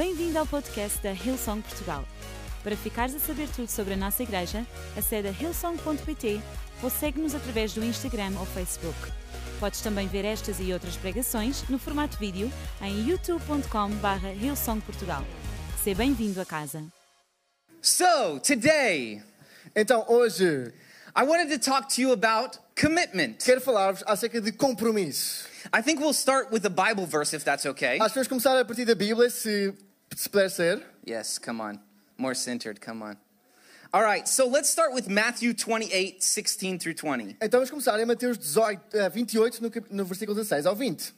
Bem-vindo ao podcast da Hillsong Portugal. Para ficares a saber tudo sobre a nossa igreja, acede a hillsong.pt ou segue-nos através do Instagram ou Facebook. Podes também ver estas e outras pregações no formato vídeo em youtube.com.br hillsongportugal. Seja bem-vindo a casa. So, today, Então, hoje, I wanted to talk to you about commitment. quero falar-vos acerca de compromisso. I think we'll start with a Bible verse if that's okay. Acho que vamos começar a partir da Bíblia, se, se puder ser. Yes, come on. More centered, come on. All right, so let's start with Matthew 28 16 through 20. Então vamos começar em Mateus 18, eh, 28, no, cap- no versículo 16 ao 20.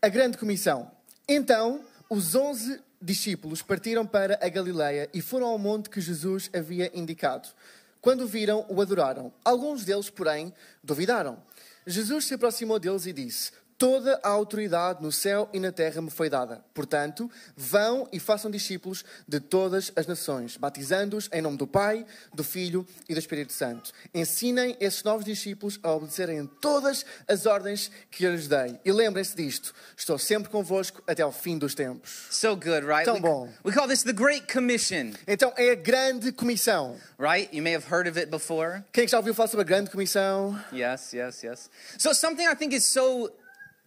A grande comissão. Então, os onze discípulos partiram para a Galileia e foram ao monte que Jesus havia indicado. Quando o viram, o adoraram. Alguns deles, porém, duvidaram. Jesus se aproximou deles e disse: Toda a autoridade no céu e na terra me foi dada. Portanto, vão e façam discípulos de todas as nações, batizando-os em nome do Pai, do Filho e do Espírito Santo. Ensinem esses novos discípulos a obedecerem todas as ordens que eu lhes dei. E lembrem-se disto: estou sempre convosco até ao fim dos tempos. So good, right? Tão we, bom. we call this the Great Commission, Então, é a grande comissão. right? You may have heard of it before. Quem que já ouviu falar sobre a grande comissão? Yes, yes, yes. So, something I think is so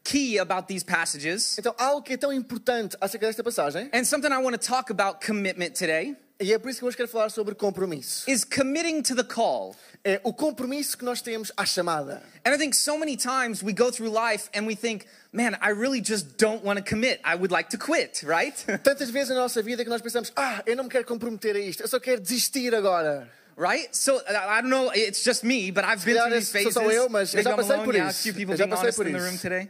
key about these passages, Então, algo que é tão importante acerca desta passagem, and something I want to talk about commitment today, e é por isso que hoje quero falar sobre compromisso. is committing to the call. É o compromisso que nós temos à chamada. And I think so many times we go through life and we think, man, I really just don't want to commit. I would like to quit, right? Tantas vezes na nossa vida que nós pensamos, ah, eu não me quero comprometer a isto, eu só quero desistir agora. Right? So I don't know, it's just me, but I've been through these sou phases. só eu, mas eu já passei por isso. few people Eu já passei por in the isso.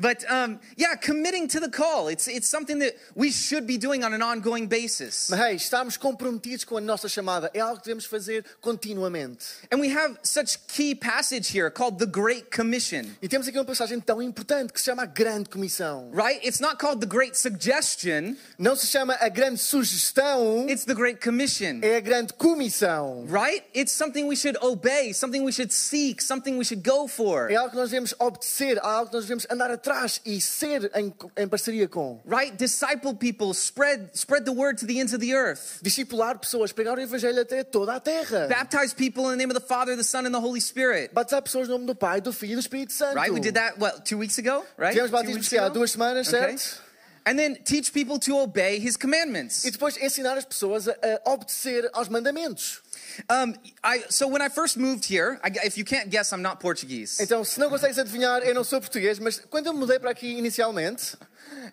But um, yeah, committing to the call. It's, it's something that we should be doing on an ongoing basis. Mas hey, estamos comprometidos com a nossa chamada. É algo que devemos fazer continuamente. And we have such key passage here called the Great Commission, E temos aqui uma passagem tão importante que se chama a Grande Comissão. right? It's not called the Great Suggestion, Não se chama a Grande Sugestão, it's the Great Commission. é a Grande Comissão. Right? It's something we should obey, something we should seek, something we should go for. É algo que nós devemos obedecer, algo que nós devemos andar atrás e ser em, em parceria com. Right? Disciple people, spread spread the word to the ends of the earth. Discipular pessoas, pregar o Evangelho até toda a terra. Baptize people in the name of the Father, the Son, and the Holy Spirit. Batizar pessoas no nome do Pai, do Filho e do Espírito Santo. Right? We did that what two weeks ago, right? Tivemos batismo há duas semanas, Okay. certo? And then teach people to obey His commandments. E depois ensinar as pessoas a, a obedecer aos mandamentos. Um, I so when I first moved here, I, if you can't guess, I'm not Portuguese. Então, se não consegues adivinhar, eu não sou português, mas quando eu mudei para aqui inicialmente,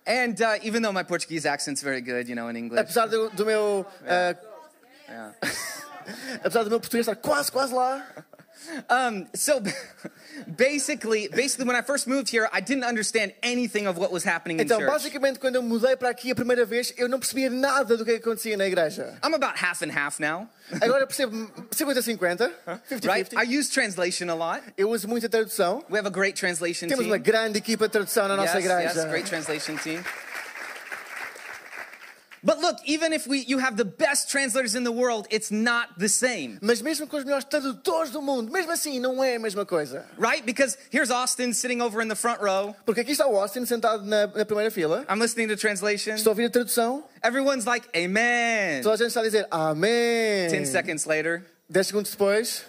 And uh, even though my Portuguese accent's very good, you know, in English. apesar do, do meu. ah, Yeah. apesar do meu português estar quase, quase lá. Um, so basically, basically, when I first moved here, I didn't understand anything of what was happening in Então, church. basicamente, quando eu mudei para aqui a primeira vez, eu não percebia nada do que acontecia na igreja. I'm about half and half now, Agora percebo 50-50, right? I use translation a lot. Eu uso muita tradução. We have a great translation Temos team. uma grande equipa de tradução na nossa yes, igreja. yes, great translation team. But look, even if we you have the best translators in the world, it's not the same, Mas mesmo com os melhores tradutores do mundo, mesmo assim, não é a mesma coisa. right? Because here's Austin sitting over in the front row. Porque aqui está o Austin sentado na, na primeira fila. I'm listening to translation. Estou a ouvir a tradução. Everyone's like, Amen. Toda a gente está a dizer Amém. 10 seconds later, 10 segundos depois,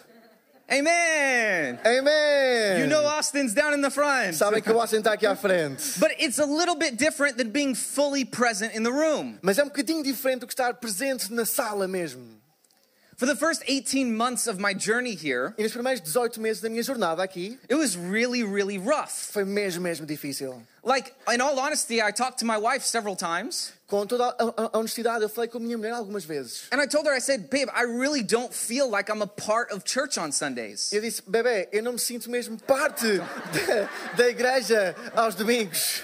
Amen. Amen. You know Austin's down in the front. Sabem que o Austin está aqui à frente. But it's a little bit different than being fully present in the room. Mas é um bocadinho diferente do que estar presente na sala mesmo. For the first 18 months of my journey here, E nos primeiros 18 meses da minha jornada aqui, it was really, really rough. foi mesmo, mesmo difícil. Like, in all honesty, I talked to my wife several times, Com toda a, honestidade, eu falei com a minha mulher algumas vezes. and I told her, I said, Babe, I really don't feel like I'm a part of church on Sundays. Eu disse, bebê, eu não me sinto mesmo parte da, da igreja aos domingos.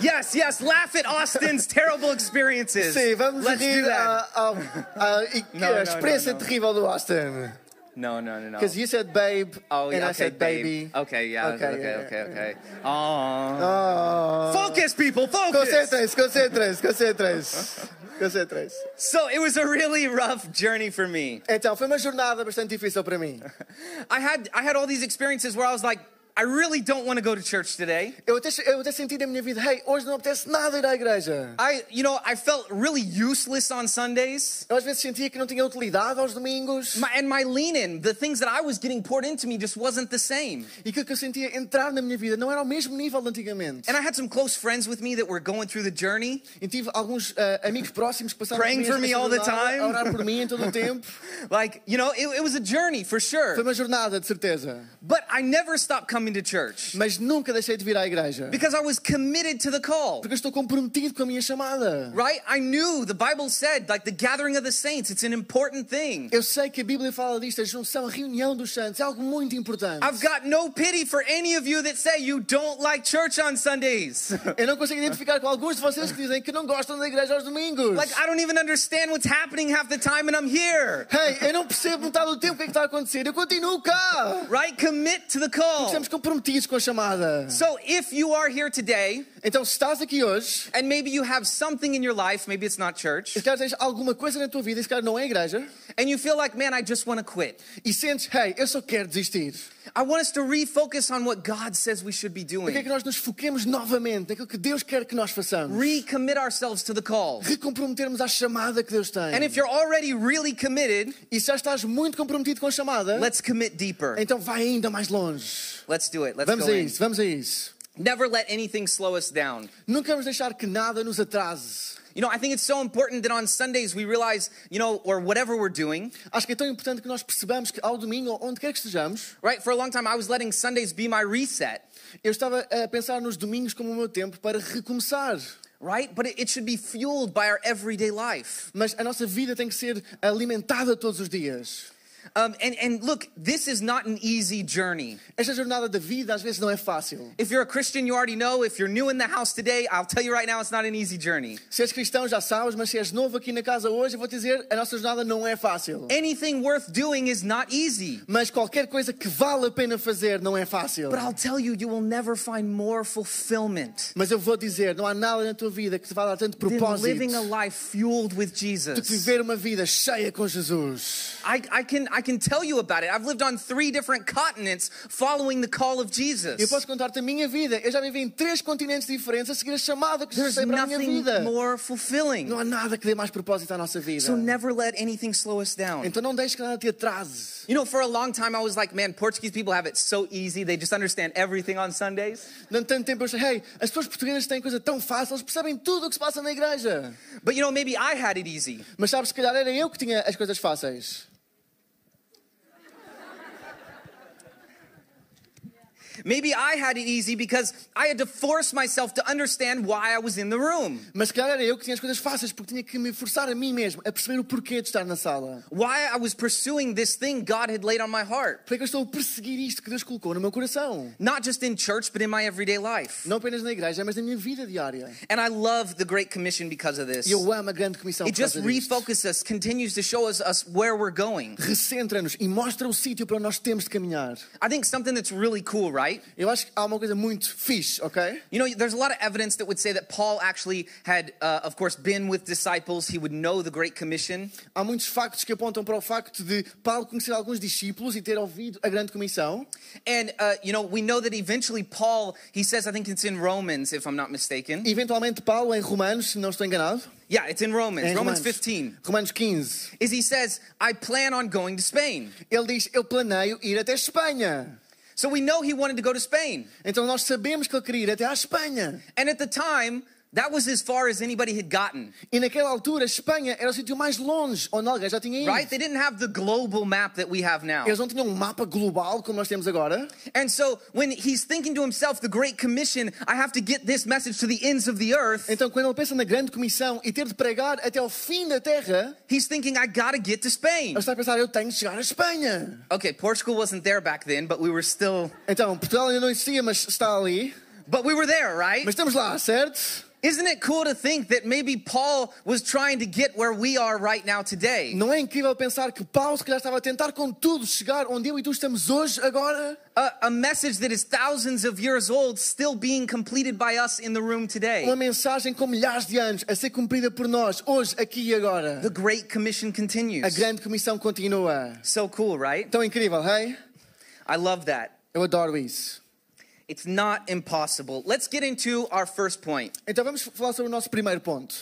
Yes, yes, laugh at Austin's terrible experiences. Sim, vamos Let's do rir that. à, à, a não, experiência não. terrível do Austin. No, no, no, no. Because you said babe, Oh, and yeah, I okay, said baby. babe. Okay, yeah, okay, Okay, okay, yeah, okay, yeah. okay. Aww. Oh. Focus, people, focus. Concentrem-se, concentrem-se, concentrem-se. Concentrem-se. So it was a really rough journey for me. Então, foi uma jornada bastante difícil para mim. I had I had all these experiences where I was like, I really don't want to go to church today. Eu até, eu até senti na minha vida, hey, hoje não apetece nada ir à igreja. I, you know, I felt really useless on Sundays. Eu às vezes sentia que não tinha utilidade aos domingos. My, and my lean in, the things that I was getting poured into me just wasn't the same. E que eu sentia entrar na minha vida não era ao mesmo nível de antigamente. And I had some close friends with me that were going through the journey. E tive alguns ah, amigos próximos que passaram Praying for me all the time. a orar por mim em todo o tempo. Like, you know, it, it was a journey for Foi sure. uma jornada, de certeza. But I never stopped coming to church Mas nunca deixei de vir à igreja. because I was committed to the call. Porque estou comprometido com a minha chamada. Right? I knew the Bible said, like the gathering of the saints, it's an important thing. Eu sei que a Bíblia fala disto, a junção, a reunião dos santos, é algo muito importante. I've got no pity for any of you that say you don't like church on Sundays. Eu não consigo identificar com alguns de vocês que dizem que não gostam da igreja aos domingos. like, I don't even understand what's happening half the time, and I'm here. Hey, eu não percebo metade do tempo o que é que está a acontecer. Eu continuo cá. Right? Commit to the call. Comprometidos com a chamada. So if you are here today, Então, se estás aqui hoje, and maybe you have something in your life, maybe it's not church, e se tens alguma coisa na tua vida, e se calhar não é igreja, and you feel like, man, I just want to quit. e sentes, hey, eu só quero desistir. I want us to refocus on what God says we should be é doing. que nós nos foquemos novamente naquilo que Deus quer que nós façamos? Recommit ourselves to the call. Recomprometermos à chamada que Deus tem. And if you're already really committed, E se já estás muito comprometido com a chamada, let's commit deeper. então vai ainda mais longe. Let's do it. Let's Vamos a in. isso, vamos a isso. Never let anything slow us down. Nunca vamos deixar que nada nos atrase. You know, I think it's so important that on Sundays we realize, you know, or whatever we're doing, Acho que é tão importante que nós percebamos que ao domingo, onde quer que estejamos, right? For a long time, I was letting Sundays be my reset, eu estava a pensar nos domingos como o meu tempo para recomeçar. right? But it should be fueled by our everyday life. Mas a nossa vida tem que ser alimentada todos os dias. Um, and, and look, this is not an easy journey. Esta jornada da vida às vezes não é fácil. If you're a Christian, you already know. If you're new in the house today, I'll tell you right now, it's not an easy journey. Se és cristão já sabes, mas se és novo aqui na casa hoje, vou te dizer, a nossa jornada não é fácil. Anything worth doing is not easy. Mas qualquer coisa que vale a pena fazer não é fácil. But I'll tell you, you will never find more fulfillment Mas eu vou dizer, não há nada na tua vida que te vá dar tanto than propósito living a life fueled with do que Jesus. viver uma vida cheia com Jesus. I, I, can, I can tell you about it. I've lived on three different continents following the call of Eu Jesus. posso contar-te a minha vida. Eu já vivi em três continentes diferentes a seguir a chamada que Jesus tem para a minha nothing vida. more fulfilling. Não há nada que dê mais propósito à nossa vida. So never let anything slow us down. Então não deixes que nada te atrase. You know, for a long time, I was like, man, Portuguese people have it so easy. They just understand everything on Sundays. Não tanto tempo eu achei, hey, as pessoas portuguesas têm coisa tão fácil, eles percebem tudo o que se passa na igreja. But you know, maybe I had it easy. Mas sabes, se calhar era eu que tinha as coisas fáceis. Maybe I had it easy because I had to force myself to understand why I was in the room, Mas se calhar era eu que tinha as coisas fáceis, porque tinha que me forçar a mim mesmo a perceber o porquê de estar na sala. why I was pursuing this thing God had laid on my heart. Porque eu estou a perseguir isto que Deus colocou no meu coração? Not just in church, but in my everyday life. Não apenas na igreja, mas na minha vida diária. And I love the Great Commission because of this. E eu amo a grande comissão It por just causa disto. refocuses us, continues to show us, us where we're going. Recentra-nos e mostra o sítio para onde nós temos de caminhar. I think something that's really cool, right? Eu acho que há uma coisa muito fixe, ok? You know, there's a lot of evidence that would say that Paul actually had, uh, of course, been with disciples. He would know the Great Commission. Há muitos factos que apontam para o facto de Paulo conhecer alguns discípulos e ter ouvido a grande comissão. And, uh, you know, we know that eventually Paul, he says, I think it's in Romans, if I'm not mistaken. Eventualmente, Paulo, em Romanos, se não estou enganado, Yeah, it's in Romans, em Romans 15, Romanos 15, is he says, I plan on going to Spain. ele diz: Eu planeio ir até Espanha. So we know he wanted to go to Spain. Então nós sabemos que ele queria ir até à Espanha. And at the time, that was as far as anybody had gotten, E naquela altura, Espanha era o sítio mais longe onde alguém já tinha ido. right? They didn't have the global map that we have now. Eles não tinham um mapa global como nós temos agora. And so when he's thinking to himself, the Great Commission, I have to get this message to the ends of the earth, Então, quando ele pensa na grande comissão e ter de pregar até ao fim da terra, he's thinking, I gotta get to Spain. ele está a pensar: Eu tenho de chegar à Espanha. Okay, Portugal wasn't there back then, but we were still, Então, Portugal ainda não existia, mas está ali. but we were there, right? Mas estamos lá, certo? Isn't it cool to think that maybe Paul was trying to get where we are right now today? Não é incrível pensar que Paulo, se calhar, estava a tentar com tudo chegar onde eu e tu estamos hoje, agora? A, a message that is thousands of years old, still being completed by us in the room today. Uma mensagem com milhares de anos a ser cumprida por nós, hoje, aqui e agora. The Great Commission A continues. grande comissão continua. So cool, right? Tão incrível, hey? I love that. Eu adoro isso. It's not impossible. Let's get into our first point. Então vamos falar sobre o nosso primeiro ponto.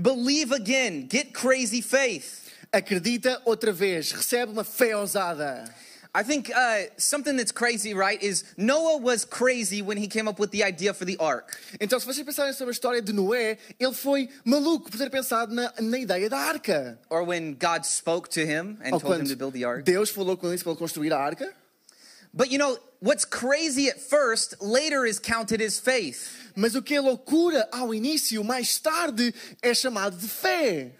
Believe again, get crazy faith. Acredita outra vez, recebe uma fé ousada. I think uh, something that's crazy, right, is Noah was crazy when he came up with the idea for the ark. Então, se vocês pensarem sobre a história de Noé, ele foi maluco por ter pensado na, na ideia da arca. Or when God spoke to him and Ou told him to build the ark. Deus falou com ele para ele construir a arca. But you know, what's crazy at first, later is counted as faith. Mas o que é loucura ao início, mais tarde, é chamado de fé.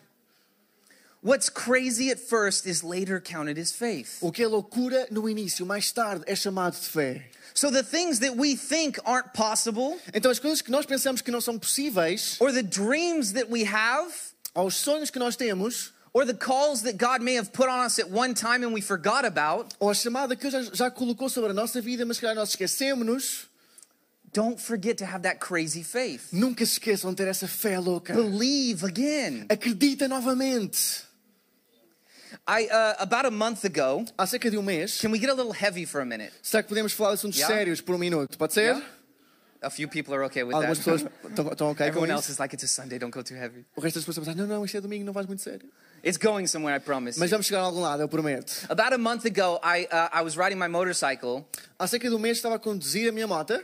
What's crazy at first is later counted as faith. O que é loucura no início, mais tarde, é chamado de fé. So the things that we think aren't possible, Então, as coisas que nós pensamos que não são possíveis, or the dreams that we have, ou os sonhos que nós temos, or the calls that God may have put on us at one time and we forgot about, ou a chamada que Deus já, colocou sobre a nossa vida, mas que nós esquecemos, don't forget to have that crazy faith. nunca esqueçam de ter essa fé louca. Believe again. Acredita novamente. I uh, about a month ago, Há cerca de um mês, can we get a little heavy for a minute? será que podemos falar de assuntos Yeah. sérios por um minuto? Pode ser? Yeah? A few people are okay with Algumas that. pessoas estão, ok com Everyone else isso. is like, it's a Sunday, don't go too heavy. O resto das pessoas pensam, não, não, isto é domingo, não vais muito sério. It's going somewhere, I promise. Mas vamos chegar a algum lado, eu prometo. About a month ago, I, uh, I was riding my motorcycle Há cerca de um mês estava a conduzir a minha moto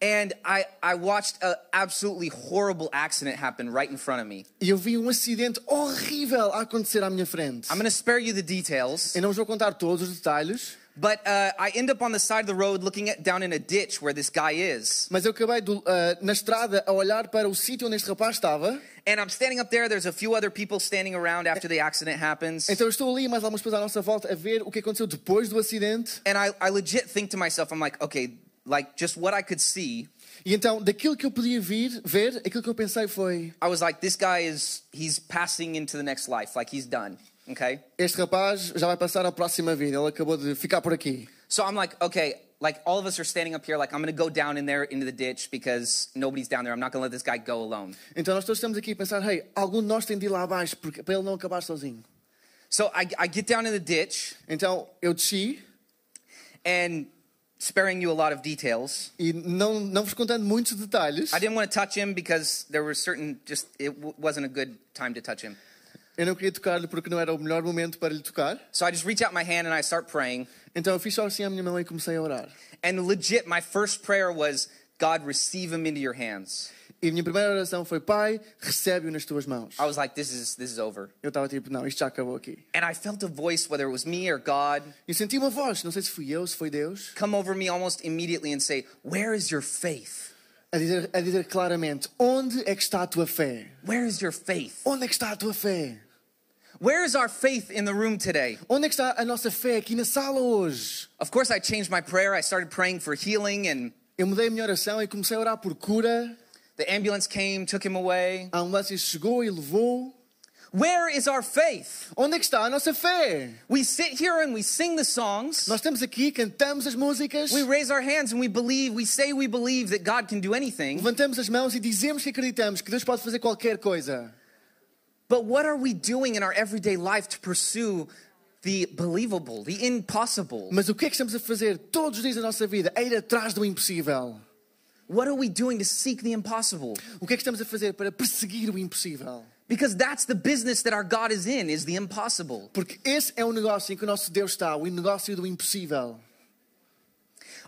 and I, I watched an absolutely horrible accident happen right in front of me. e eu vi um acidente horrível a acontecer à minha frente. I'm going to spare you the details, Eu não vou contar todos os detalhes, but uh, I end up on the side of the road looking at, down in a ditch where this guy is. mas eu acabei do- ah, na estrada a olhar para o sítio onde este rapaz estava. And I'm standing up there. There's a few other people standing around after the accident happens. Então eu estou ali, mais algumas pessoas à nossa volta, a ver o que aconteceu depois do acidente. And I, I legit think to myself, I'm like, okay, like just what I could see, E então, daquilo que eu podia vir, ver, aquilo que eu pensei foi: I was like, this guy is, he's passing into the next life. Like he's done. Okay. este rapaz já vai passar à próxima vida, ele acabou de ficar por aqui. So I'm like, okay, like all of us are standing up here, like I'm gonna go down in there into the ditch because nobody's down there. I'm not gonna let this guy go alone. Então nós todos estamos aqui a pensar: hey, algum de nós tem de ir lá abaixo porque, para ele não acabar sozinho. So I, I get down in the ditch Então eu desci and sparing you a lot of details. e não, não vos contando muitos detalhes. I didn't want to touch him because there were certain, just, it wasn't a good time to touch him. Eu não queria tocar-lhe porque não era o melhor momento para lhe tocar. So I just reach out my hand and I start praying. Então eu fiz só assim à minha mão e comecei a orar. And legit, my first prayer was, God, receive him into your hands. E a minha primeira oração foi: Pai, recebe-o nas tuas mãos. I was like, this is, this is over. Eu estava tipo: Não, isto já acabou aqui. And I felt a voice, whether it was me or God, E senti uma voz, não sei se fui eu, se foi Deus, come over me almost immediately and say, Where is your faith? a dizer, a dizer claramente: Onde é que está a tua fé? Where is your faith? Onde é que está a tua fé? Where is our faith in the room today? Onde é está a nossa fé aqui na sala hoje? Of course, I changed my prayer. I started praying for healing, and Eu mudei a minha oração e comecei a orar por cura. the ambulance came, took him away. A ambulância chegou e levou. Where is our faith? Onde é está a nossa fé? We sit here and we sing the songs. Nós estamos aqui, cantamos as músicas, We raise our hands and we believe, we say we believe that God can do anything. levantamos as mãos e dizemos que acreditamos que Deus pode fazer qualquer coisa. But what are we doing in our everyday life to pursue the believable, the impossible? Mas o que é que estamos a fazer todos os dias da nossa vida? A ir atrás do impossível. What are we doing to seek the impossible? O que é que estamos a fazer para perseguir o impossível? Because that's the business that our God is in, is the impossible. Porque esse é o negócio em que o nosso Deus está, o negócio do impossível.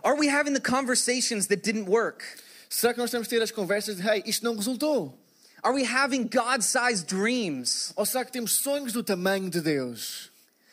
Are we having the conversations that didn't work? Será que nós temos de ter as conversas de, hey, isto não resultou? Are we having God-sized dreams? Ou será que temos sonhos do tamanho de Deus?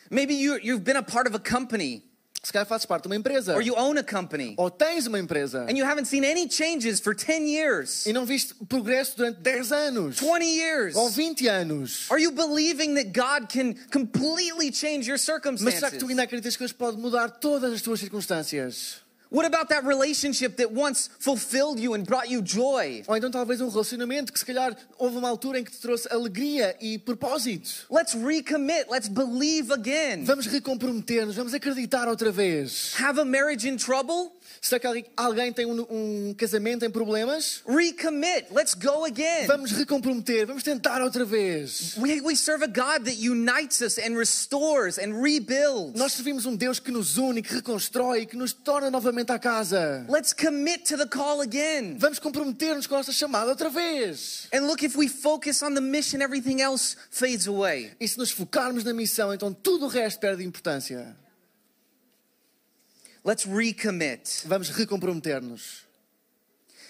Maybe you, you've been a part of a company Se calhar fazes parte de uma empresa. or you own a company Ou tens uma empresa. and you haven't seen any changes for 10 years, E não viste progresso durante 10 anos. 20 years. Ou 20 anos. Are you believing that God can completely change your Mas será que circumstances? tu ainda acreditas que Deus pode mudar todas as tuas circunstâncias? What about that relationship that once fulfilled you and brought you joy? Ou então talvez um relacionamento que se calhar houve uma altura em que te trouxe alegria e propósito. Let's recommit. Let's believe again. Vamos recomprometer-nos, vamos acreditar outra vez. Have a marriage in trouble? Será que alguém, tem um, um casamento em problemas? Recommit. Let's go again. Vamos recomprometer, vamos tentar outra vez. We, we serve a God that unites us and restores and rebuilds. Nós servimos um Deus que nos une, que reconstrói, que nos torna novamente à casa. Let's commit to the call again. Vamos comprometer-nos com a nossa chamada outra vez. And look, if we focus on the mission, everything else fades away. E se nos focarmos na missão, então tudo o resto perde importância. Let's recommit. Vamos recomprometer-nos.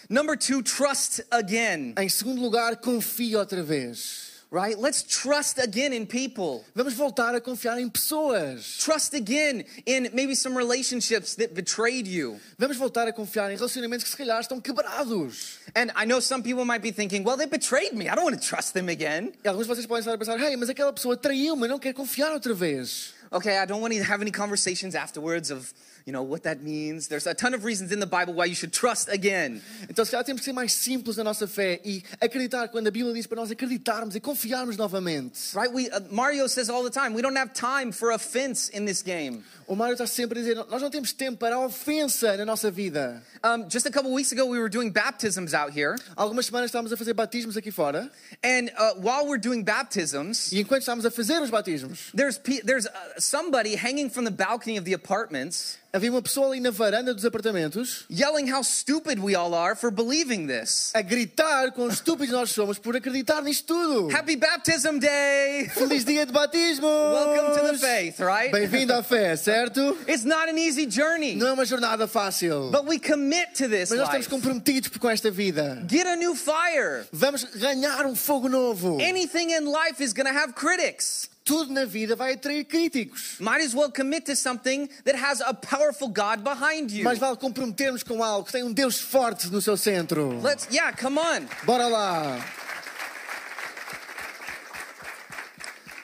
Number two, trust again. Em segundo lugar, confie outra vez. Right? Let's trust again in people. Vamos voltar a confiar em pessoas. Trust again in maybe some relationships that betrayed you. Vamos voltar a confiar em relacionamentos que se calhar estão quebrados. And I know some people might be thinking, well, they betrayed me. I don't want to trust them again. E alguns de vocês podem estar a pensar, hey, mas aquela pessoa traiu-me, não quer confiar outra vez. Okay, I don't want to have any conversations afterwards of, you know, what that means. There's a ton of reasons in the Bible why you should trust again. Então, se calhar temos que ser mais simples na nossa fé e acreditar quando a Bíblia diz para nós acreditarmos e confiarmos novamente. Right? We, uh, Mario says all the time, we don't have time for offense in this game. O Mário está sempre a dizer, nós não temos tempo para a ofensa na nossa vida. Um, just a couple weeks ago, we were doing baptisms out here. Algumas semanas estávamos a fazer batismos aqui fora And uh, while we're doing baptisms, e enquanto estávamos a fazer os batismos, there's, there's uh, somebody hanging from the balcony of the apartments havia uma pessoa ali na varanda dos apartamentos yelling how stupid we all are for believing this. a gritar quão estúpidos nós somos por acreditar nisto tudo. Happy Baptism Day! Feliz dia de batismo! Welcome to the faith, right? Bem-vindo à fé, certo? It's not an easy journey, Não é uma jornada fácil, but we commit to this mas nós estamos life. comprometidos com esta vida. Get a new fire. Vamos ganhar um fogo novo. Anything in life is going to have critics. Tudo na vida vai atrair críticos. Might as well commit to something that has a powerful God behind you. Mas vale comprometermos com algo que tem um Deus forte no seu centro. Let's, yeah, come on. Bora lá.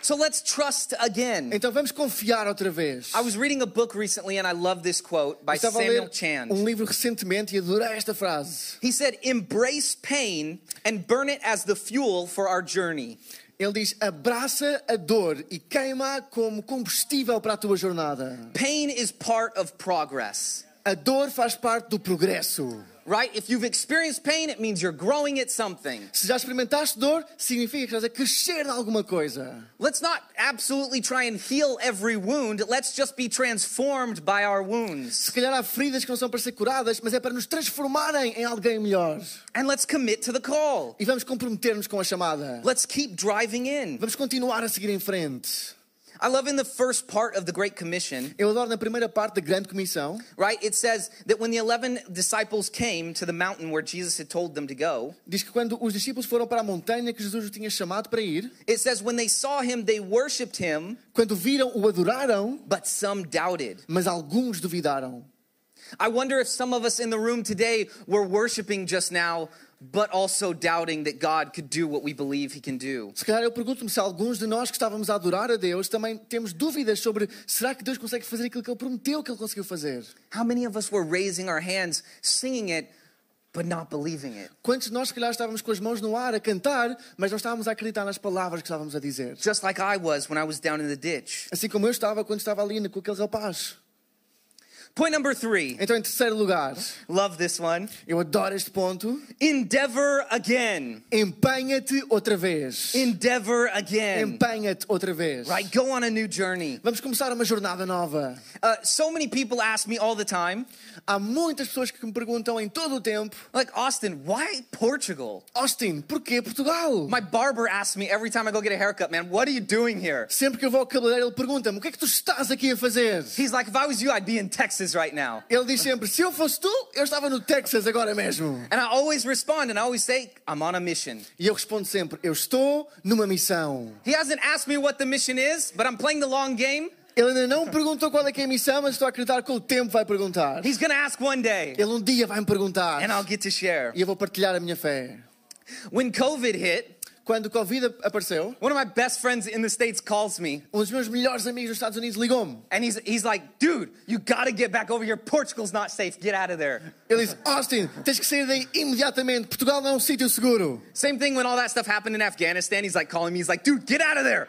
So let's trust again. Então vamos confiar outra vez. I was reading a book recently and I love this quote by Estava Samuel ler Chand. um livro recentemente e adorei esta frase. He said, Embrace pain and burn it as the fuel for our journey. Ele diz: abraça a dor e queima como combustível para a tua jornada. Pain is part of progress, A dor faz parte do progresso. Right? If you've experienced pain, it means you're growing at something. Se já experimentaste dor, significa que estás a crescer alguma coisa. Let's not absolutely try and heal every wound. Let's just be transformed by our wounds. Se calhar há feridas que não são para ser curadas, mas é para nos transformarem em alguém melhor. And let's commit to the call. E vamos comprometer-nos com a chamada. Let's keep driving in. Vamos continuar a seguir em frente. I love in the first part of the Great Commission, Eu adoro na primeira parte da Grande Comissão, right? It says that when the 11 disciples came to the mountain where Jesus had told them to go, diz que quando os discípulos foram para a montanha que Jesus os tinha chamado para ir, it says when they saw him, they worshiped him, quando viram, o adoraram, but some doubted. mas alguns duvidaram. I wonder if some of us in the room today were worshiping just now, but also doubting that God could do what we believe he can do. Se calhar eu pergunto-me se alguns de nós que estávamos a adorar a Deus também temos dúvidas sobre será que Deus consegue fazer aquilo que Ele prometeu que Ele conseguiu fazer? How many of us were raising our hands, singing it, but not believing it? Quantos de nós, se calhar, estávamos com as mãos no ar a cantar, mas não estávamos a acreditar nas palavras que estávamos a dizer? Just like I was when I was down in the ditch. Assim como eu estava quando estava ali com aquele rapaz. Point number three. Então, em terceiro lugar, Love this one. eu adoro este ponto. Endeavor again. Empenha-te outra vez. Endeavor again. Empenha-te outra vez. Right? Go on a new journey. Vamos começar uma jornada nova. Uh, so many people ask me all the time, Há muitas pessoas que me perguntam em todo o tempo: like, Austin, why Portugal? Austin, porquê Portugal? My barber asks me every time I go get a haircut, man, what are you doing here? Sempre que eu vou ao cabeleireiro, ele pergunta-me: o que é que tu estás aqui a fazer? He's like, if I was you, I'd be in Texas right now. Ele diz sempre: se eu fosse tu, eu estava no Texas agora mesmo. And I always respond and I always say, I'm on a mission. E eu respondo sempre: eu estou numa missão. He hasn't asked me what the mission is, but I'm playing the long game. Ele ainda não perguntou qual é que é a missão, mas estou a acreditar que o tempo vai perguntar. He's gonna ask one day, Ele um dia vai me perguntar. and I'll get to share. E eu vou partilhar a minha fé. When COVID hit, Quando o Covid apareceu, one of my best friends in the States calls me um dos meus melhores amigos nos Estados Unidos ligou-me. and he's, he's like, dude, you gotta get back over here. Portugal's not safe. Get out of there. Ele disse: Austin, tens que sair daí imediatamente. Portugal não é um sítio seguro. Same thing when all that stuff happened in Afghanistan. He's like calling me. He's like, dude, get out of there.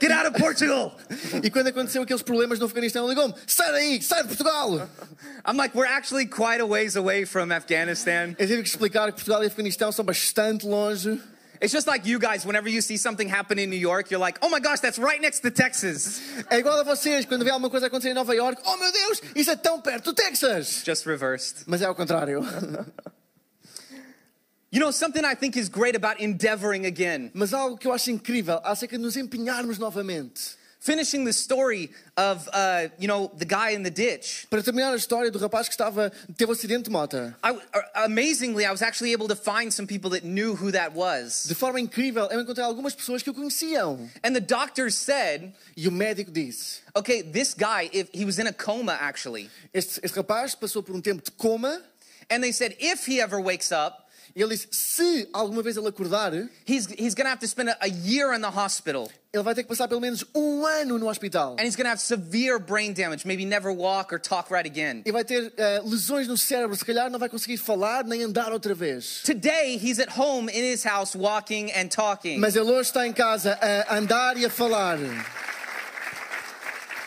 Get out of Portugal. E quando aconteceu aqueles problemas no Afeganistão, ele ligou-me: sai daí, sai de Portugal. I'm like, we're actually quite a ways away from Afghanistan. Eu tive que explicar que Portugal e Afeganistão são bastante longe. It's just like you guys, whenever you see something happen in New York, you're like, oh my gosh, that's right next to Texas. É igual a vocês, quando vê alguma coisa acontecer em Nova York: oh meu Deus, isso é tão perto do Texas. Just reversed. Mas é ao contrário. You know, something I think is great about endeavoring again, Mas algo que eu acho incrível acerca de nos empenharmos novamente. Finishing the story of, uh, you know, the guy in the ditch. Para terminar a história do rapaz que estava, teve um acidente de moto. I, uh, amazingly, I was actually able to find some people that knew who that was. De forma incrível, eu encontrei algumas pessoas que o conheciam. And the doctor said, E o médico disse: okay, this guy, if he was in a coma actually. Este, este rapaz passou por um tempo de coma. And they said, if he ever wakes up, E ele disse: se alguma vez ele acordar, he's, he's going to have to spend a, a year in the hospital. ele vai ter que passar pelo menos um ano no hospital. And he's going to have severe brain damage, maybe never walk or talk right again. E vai ter eh, lesões no cérebro, se calhar não vai conseguir falar nem andar outra vez. Today, he's at home in his house walking and talking. Mas ele hoje está em casa a andar e a falar.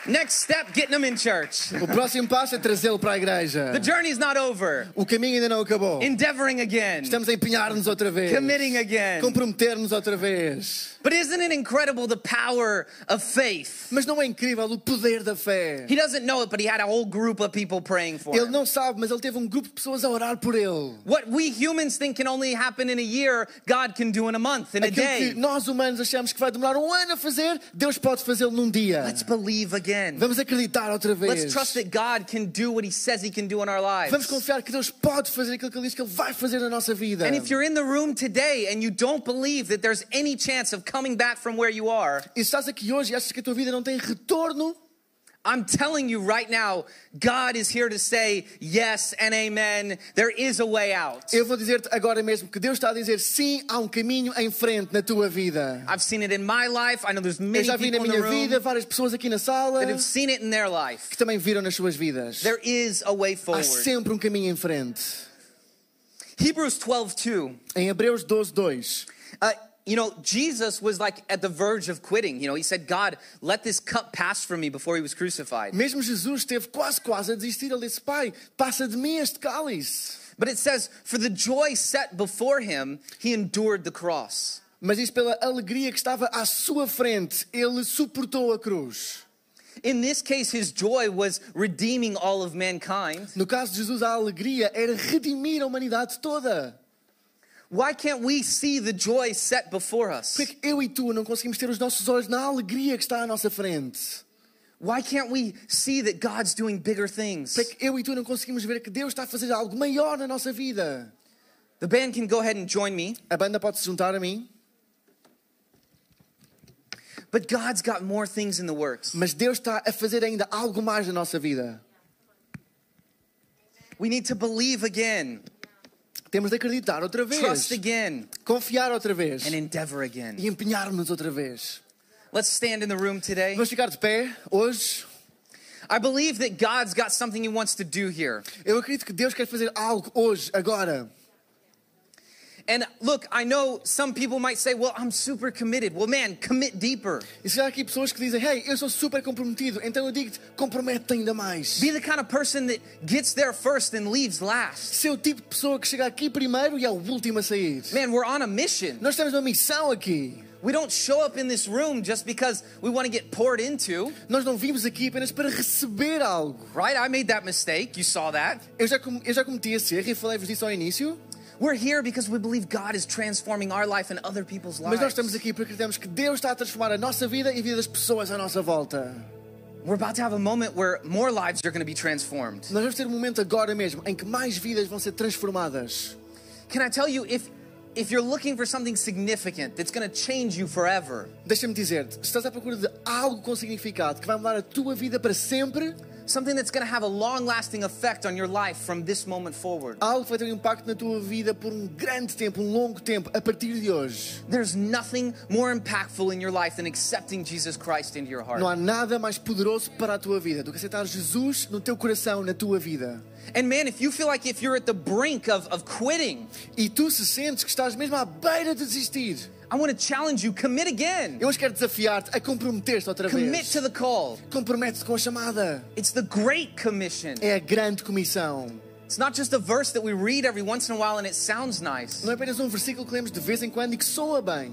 Next step, getting him in church. O próximo passo é trazê-lo para a igreja. The journey's not over. O caminho ainda não acabou. Endeavoring again. Estamos a empenhar-nos outra vez. Committing again. Comprometer-nos outra vez. But isn't it incredible the power of faith? Mas não é incrível o poder da fé? He doesn't know it, but he had a whole group of people praying for Ele him. não sabe, mas ele teve um grupo de pessoas a orar por ele. What we humans think can only happen in a year, God can do in a month, in a Aquilo que day. nós humanos achamos que vai demorar um ano a fazer, Deus pode fazê-lo num dia. Let's believe again. Vamos acreditar outra vez. Let's trust that God can do what he says he can do in our Vamos lives. confiar que Deus pode fazer aquilo que Ele diz que Ele vai fazer na nossa vida. And if you're in the room today and you don't believe that there's any chance of coming back from where you are, E estás aqui hoje e achas que a tua vida não tem retorno, I'm telling you right now, God is here to say yes and amen. There is a way out. eu vou dizer-te agora mesmo que Deus está a dizer sim, há um caminho em frente na tua vida. I've seen it in my life. I know there's Eu many já vi na people in the minha room vida várias pessoas aqui na sala that have seen it in their life. que também viram nas suas vidas. There is a way Há forward. sempre um caminho em frente. Hebrews 12:2. Em Hebreus 12, 2. Uh, you know, Jesus was like at the verge of quitting. You know, he said, God, let this cup pass from me before he was crucified. Mesmo Jesus esteve quase, quase a desistir. Ele disse: Pai, passa de mim este cálice. But it says, for the joy set before him, he endured the cross. Mas isso pela alegria que estava à sua frente, ele suportou a cruz. In this case, his joy was redeeming all of mankind. No caso de Jesus, a alegria era redimir a humanidade toda. Why can't we see the joy set before us? Por que eu e tu não conseguimos ter os nossos olhos na alegria que está à nossa frente? Why can't we see that God's doing bigger things? Por que eu e tu não conseguimos ver que Deus está a fazer algo maior na nossa vida? The band can go ahead and join me, A banda pode se juntar a mim, but God's got more things in the works. mas Deus está a fazer ainda algo mais na nossa vida. We need to believe again, Temos de acreditar outra vez, trust again, confiar outra vez and endeavor again. e empenhar-nos outra vez. Let's stand in the room today. Vamos ficar de pé hoje. I believe that God's got something He wants to do here. Eu acredito que Deus quer fazer algo hoje, agora. And look, I know some people might say, well, I'm super committed. Well, man, commit deeper. E se há aqui pessoas que dizem, hey, eu sou super comprometido, então eu digo-te, compromete ainda mais. Be the kind of person that gets there first and leaves last. Ser o tipo de pessoa que chega aqui primeiro e é o último a sair. Man, we're on a mission. Nós temos uma missão aqui. We don't show up in this room just because we want to get poured into, Nós não vimos aqui apenas para receber algo. right? I made that mistake. You saw that. Eu já, com- eu já cometi esse erro e falei-vos disso ao início, We're here because we believe God is transforming our life and other people's mas nós estamos lives. aqui porque acreditamos que Deus está a transformar a nossa vida e a vida das pessoas à nossa volta. We're about to have a moment where more lives are going to be transformed. Nós vamos ter um momento agora mesmo em que mais vidas vão ser transformadas. Can I tell you, if if you're looking for something significant that's going to change you forever, Deixa-me dizer-te, se estás à procura de algo com significado que vai mudar a tua vida para sempre, Something that's going to have a long lasting effect on your life from this moment forward. Algo que vai ter um impacto na tua vida por um grande tempo, um longo tempo, a partir de hoje. There's nothing more impactful in your life than accepting Jesus Christ into your heart. Não há nada mais poderoso para a tua vida do que aceitar Jesus no teu coração, na tua vida. And man, if you feel like if you're at the brink of, of quitting, E tu se sentes que estás mesmo à beira de desistir, I want to challenge you commit again. eu hoje quero desafiar-te a comprometer-te outra Commit vez. to the call. Compromete-te com a chamada. It's the Great Commission. É a grande comissão. It's not just a verse that we read every once in a while and it sounds nice. Não é apenas um versículo que lemos de vez em quando e que soa bem.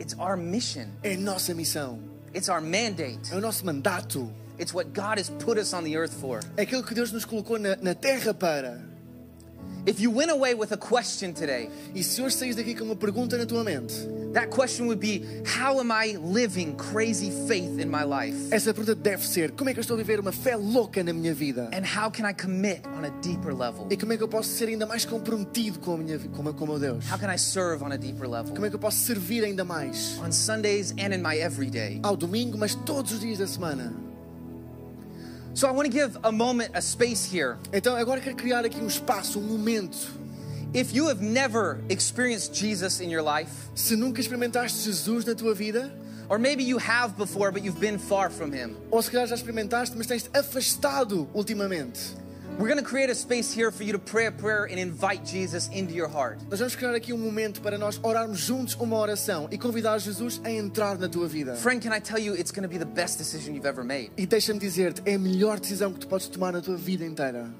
It's our mission. É a nossa missão. It's our mandate. É o nosso mandato. It's what God has put us on the earth for. É aquilo que Deus nos colocou na, na terra para. If you went away with a question today, E se hoje saís daqui com uma pergunta na tua mente, that question would be How am I living crazy faith in my life? essa pergunta deve ser: como é que eu estou a viver uma fé louca na minha vida? And how can I commit on a deeper level? E como é que eu posso ser ainda mais comprometido com, a minha, com, o meu- com meu Deus? How can I serve on a deeper level? Como é que eu posso servir ainda mais? On Sundays and in my everyday. Ao domingo, mas todos os dias da semana. So I want to give a moment, a space here. Então agora quero criar aqui um espaço, um momento. If you have never experienced Jesus in your life, Se nunca experimentaste Jesus na tua vida, or maybe you have before but you've been far from Him, ou se calhar já experimentaste, mas tens-te afastado ultimamente. We're going to create a space here for you to pray a prayer and invite Jesus into your heart. Nós vamos criar aqui um momento para nós orarmos juntos uma oração e convidar Jesus a entrar na tua vida. Friend, can I tell you, it's going to be the best decision you've ever made. E deixa-me dizer-te, é a melhor decisão que tu podes tomar na tua vida inteira.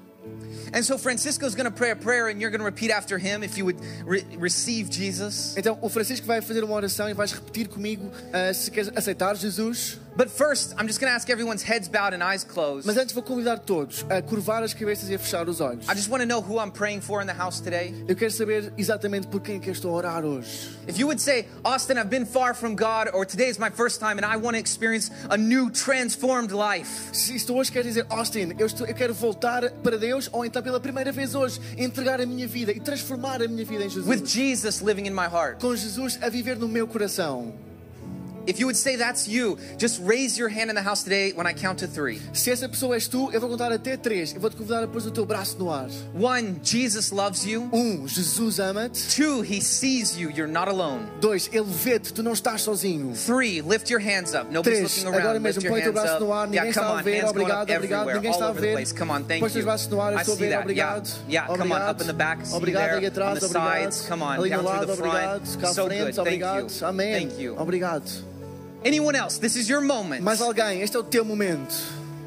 And so Francisco's going to pray a prayer and you're going to repeat after him if you would re- receive Jesus. Então, o Francisco vai fazer uma oração e vais repetir comigo ah, se queres aceitar Jesus. But first, I'm just going to ask everyone's heads bowed and eyes closed. Mas antes vou convidar todos a curvar as cabeças e a fechar os olhos. I just want to know who I'm praying for in the house today. Eu quero saber exatamente por quem é que estou a orar hoje. If you would say, Austin, I've been far from God, or today is my first time and I want to experience a new transformed life. Se isto hoje quer dizer, Austin, eu, estou- eu quero voltar para Deus, ou então pela primeira vez hoje, entregar a minha vida e transformar a minha vida em Jesus. With Jesus living in my heart. Com Jesus a viver no meu coração. If you would say that's you, just raise your hand in the house today when I count to three. Se essa pessoa és tu, eu vou contar até três. Eu vou-te convidar a pôr o teu braço no ar. One, Jesus loves you. Um, Jesus ama-te. Two, he sees you, you're not alone. Dois, Ele vê-te, tu não estás sozinho. Three, lift your hands up. Nobody's Três, looking agora around. Lift mesmo, põe o teu braço no ar, ninguém Yeah, está a ver, hands going up obrigado, obrigado, ninguém está a ver. Come on, thank Põe os you. braços no ar, eu estou a ver, obrigado. Yeah, yeah. Come on, up in the back. See Obrigado there. atrás, on the obrigado. sides. Come on, Ali down through lado, the front. obrigado. Cá So frente, good. Thank obrigado. you. Amém. Thank you. Obrigado. Anyone else? This is your moment. Mais alguém, este é o teu momento.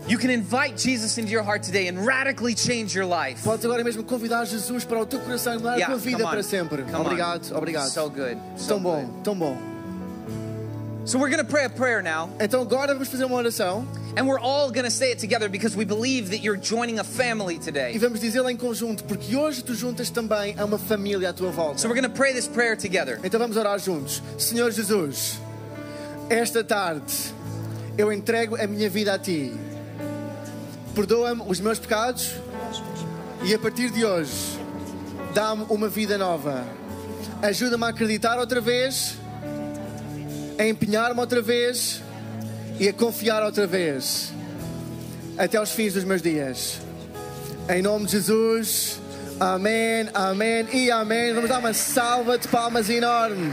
You can invite Jesus into your heart today and radically change your life. Podes agora mesmo convidar Jesus para o teu coração e mudar Yeah, a tua vida para sempre. Come on. obrigado, obrigado. So good. So tão bom, good. tão bom. So we're going to pray a prayer now, Então agora vamos fazer uma oração and we're all going to say it together because we believe that you're joining a family e today. vamos dizê-la em conjunto, porque hoje tu juntas também a uma família à tua volta. So we're going to pray this prayer together. Então vamos orar juntos. Senhor Jesus, esta tarde eu entrego a minha vida a ti. Perdoa-me os meus pecados e a partir de hoje dá-me uma vida nova. Ajuda-me a acreditar outra vez, a empenhar-me outra vez e a confiar outra vez até aos fins dos meus dias. Em nome de Jesus. Amém, amém e amém. Vamos dar uma salva de palmas enorme.